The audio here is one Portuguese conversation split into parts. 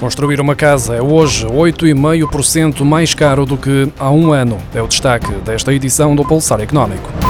Construir uma casa é hoje 8,5% mais caro do que há um ano. É o destaque desta edição do Pulsar Económico.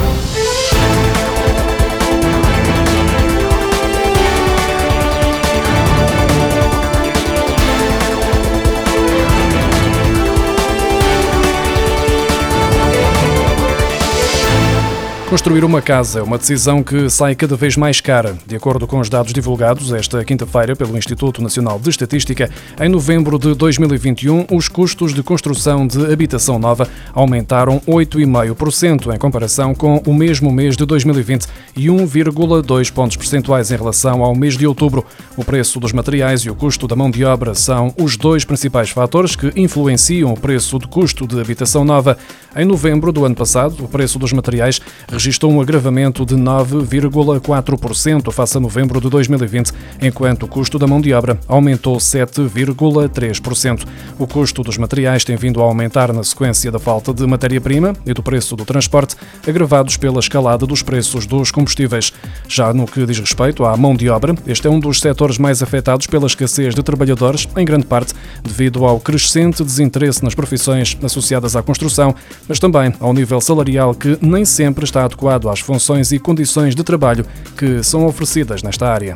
Construir uma casa é uma decisão que sai cada vez mais cara. De acordo com os dados divulgados esta quinta-feira pelo Instituto Nacional de Estatística, em novembro de 2021, os custos de construção de habitação nova aumentaram 8,5% em comparação com o mesmo mês de 2020 e 1,2 pontos percentuais em relação ao mês de outubro. O preço dos materiais e o custo da mão de obra são os dois principais fatores que influenciam o preço de custo de habitação nova. Em novembro do ano passado, o preço dos materiais registrou um agravamento de 9,4% face a novembro de 2020, enquanto o custo da mão de obra aumentou 7,3%. O custo dos materiais tem vindo a aumentar na sequência da falta de matéria-prima e do preço do transporte, agravados pela escalada dos preços dos combustíveis. Já no que diz respeito à mão de obra, este é um dos setores mais afetados pela escassez de trabalhadores, em grande parte devido ao crescente desinteresse nas profissões associadas à construção, mas também ao nível salarial que nem sempre está adequado às funções e condições de trabalho que são oferecidas nesta área.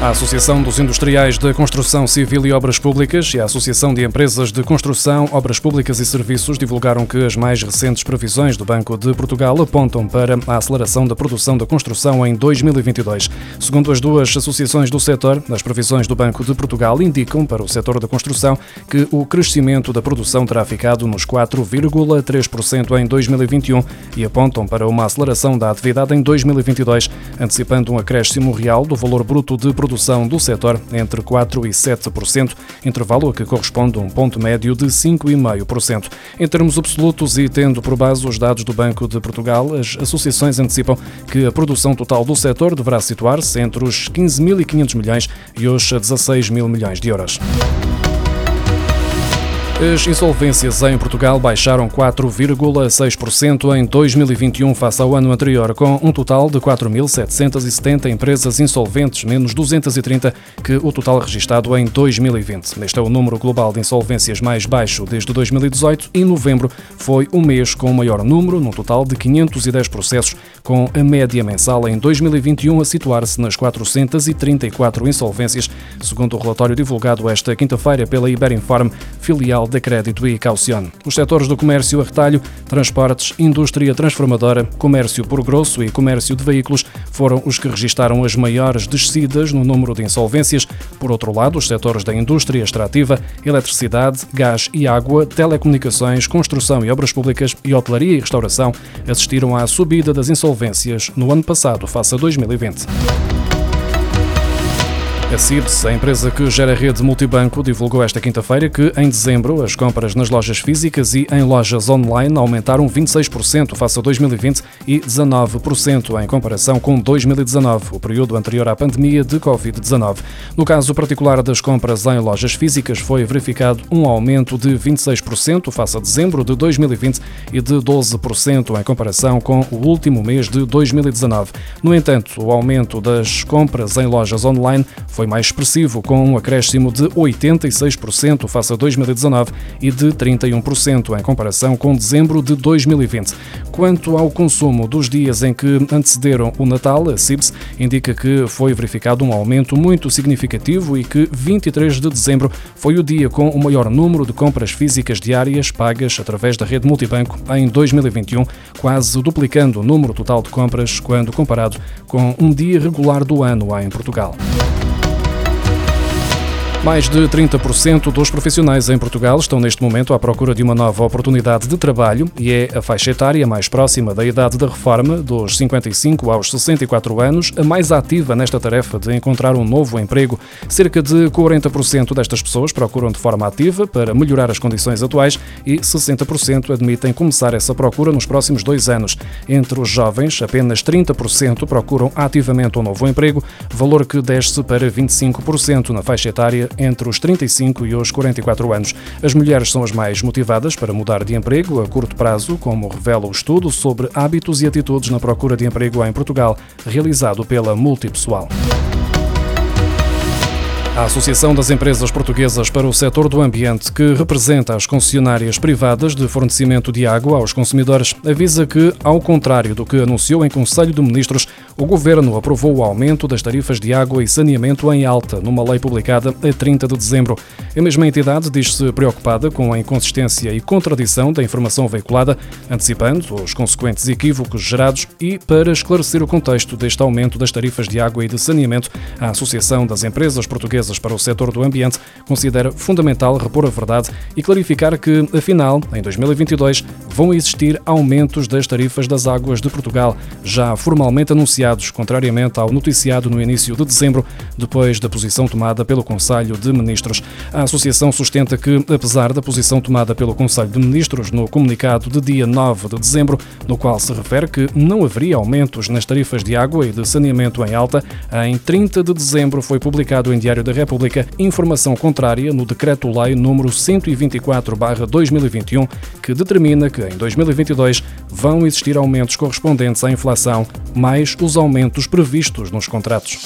A Associação dos Industriais de Construção Civil e Obras Públicas e a Associação de Empresas de Construção, Obras Públicas e Serviços divulgaram que as mais recentes previsões do Banco de Portugal apontam para a aceleração da produção da construção em 2022. Segundo as duas associações do setor, as previsões do Banco de Portugal indicam para o setor da construção que o crescimento da produção terá ficado nos 4,3% em 2021 e apontam para uma aceleração da atividade em 2022, antecipando um acréscimo real do valor bruto de produção produção do setor entre 4% e 7%, intervalo a que corresponde a um ponto médio de 5,5%. Em termos absolutos e tendo por base os dados do Banco de Portugal, as associações antecipam que a produção total do setor deverá situar-se entre os 15.500 milhões e os 16 mil milhões de euros. As insolvências em Portugal baixaram 4,6% em 2021 face ao ano anterior, com um total de 4.770 empresas insolventes, menos 230 que o total registrado em 2020. Este é o número global de insolvências mais baixo desde 2018 e novembro foi o mês com o maior número, num total de 510 processos, com a média mensal em 2021 a situar-se nas 434 insolvências, segundo o relatório divulgado esta quinta-feira pela Iberinform, filial de crédito e caucione. Os setores do comércio a retalho, transportes, indústria transformadora, comércio por grosso e comércio de veículos foram os que registaram as maiores descidas no número de insolvências. Por outro lado, os setores da indústria extrativa, eletricidade, gás e água, telecomunicações, construção e obras públicas e hotelaria e restauração assistiram à subida das insolvências no ano passado face a 2020. A CIBS, a empresa que gera a rede multibanco, divulgou esta quinta-feira que, em dezembro, as compras nas lojas físicas e em lojas online aumentaram 26% face a 2020 e 19% em comparação com 2019, o período anterior à pandemia de Covid-19. No caso particular das compras em lojas físicas, foi verificado um aumento de 26% face a dezembro de 2020 e de 12% em comparação com o último mês de 2019. No entanto, o aumento das compras em lojas online foi foi mais expressivo, com um acréscimo de 86% face a 2019 e de 31% em comparação com dezembro de 2020. Quanto ao consumo dos dias em que antecederam o Natal, a CIBS indica que foi verificado um aumento muito significativo e que 23 de dezembro foi o dia com o maior número de compras físicas diárias pagas através da rede multibanco em 2021, quase duplicando o número total de compras quando comparado com um dia regular do ano em Portugal. Mais de 30% dos profissionais em Portugal estão neste momento à procura de uma nova oportunidade de trabalho e é a faixa etária mais próxima da idade da reforma, dos 55 aos 64 anos, a mais ativa nesta tarefa de encontrar um novo emprego. Cerca de 40% destas pessoas procuram de forma ativa para melhorar as condições atuais e 60% admitem começar essa procura nos próximos dois anos. Entre os jovens, apenas 30% procuram ativamente um novo emprego, valor que desce para 25% na faixa etária entre os 35 e os 44 anos. As mulheres são as mais motivadas para mudar de emprego a curto prazo, como revela o estudo sobre hábitos e atitudes na procura de emprego em Portugal, realizado pela Multipessoal. A Associação das Empresas Portuguesas para o Setor do Ambiente, que representa as concessionárias privadas de fornecimento de água aos consumidores, avisa que, ao contrário do que anunciou em Conselho de Ministros, o Governo aprovou o aumento das tarifas de água e saneamento em alta, numa lei publicada a 30 de dezembro. A mesma entidade diz-se preocupada com a inconsistência e contradição da informação veiculada, antecipando os consequentes equívocos gerados e, para esclarecer o contexto deste aumento das tarifas de água e de saneamento, a Associação das Empresas Portuguesas para o setor do ambiente, considera fundamental repor a verdade e clarificar que, afinal, em 2022, vão existir aumentos das tarifas das águas de Portugal, já formalmente anunciados, contrariamente ao noticiado no início de dezembro, depois da posição tomada pelo Conselho de Ministros. A Associação sustenta que, apesar da posição tomada pelo Conselho de Ministros no comunicado de dia 9 de dezembro, no qual se refere que não haveria aumentos nas tarifas de água e de saneamento em alta, em 30 de dezembro foi publicado em Diário da República informação contrária no Decreto-Lei número 124/2021, que determina que em 2022 vão existir aumentos correspondentes à inflação, mais os aumentos previstos nos contratos.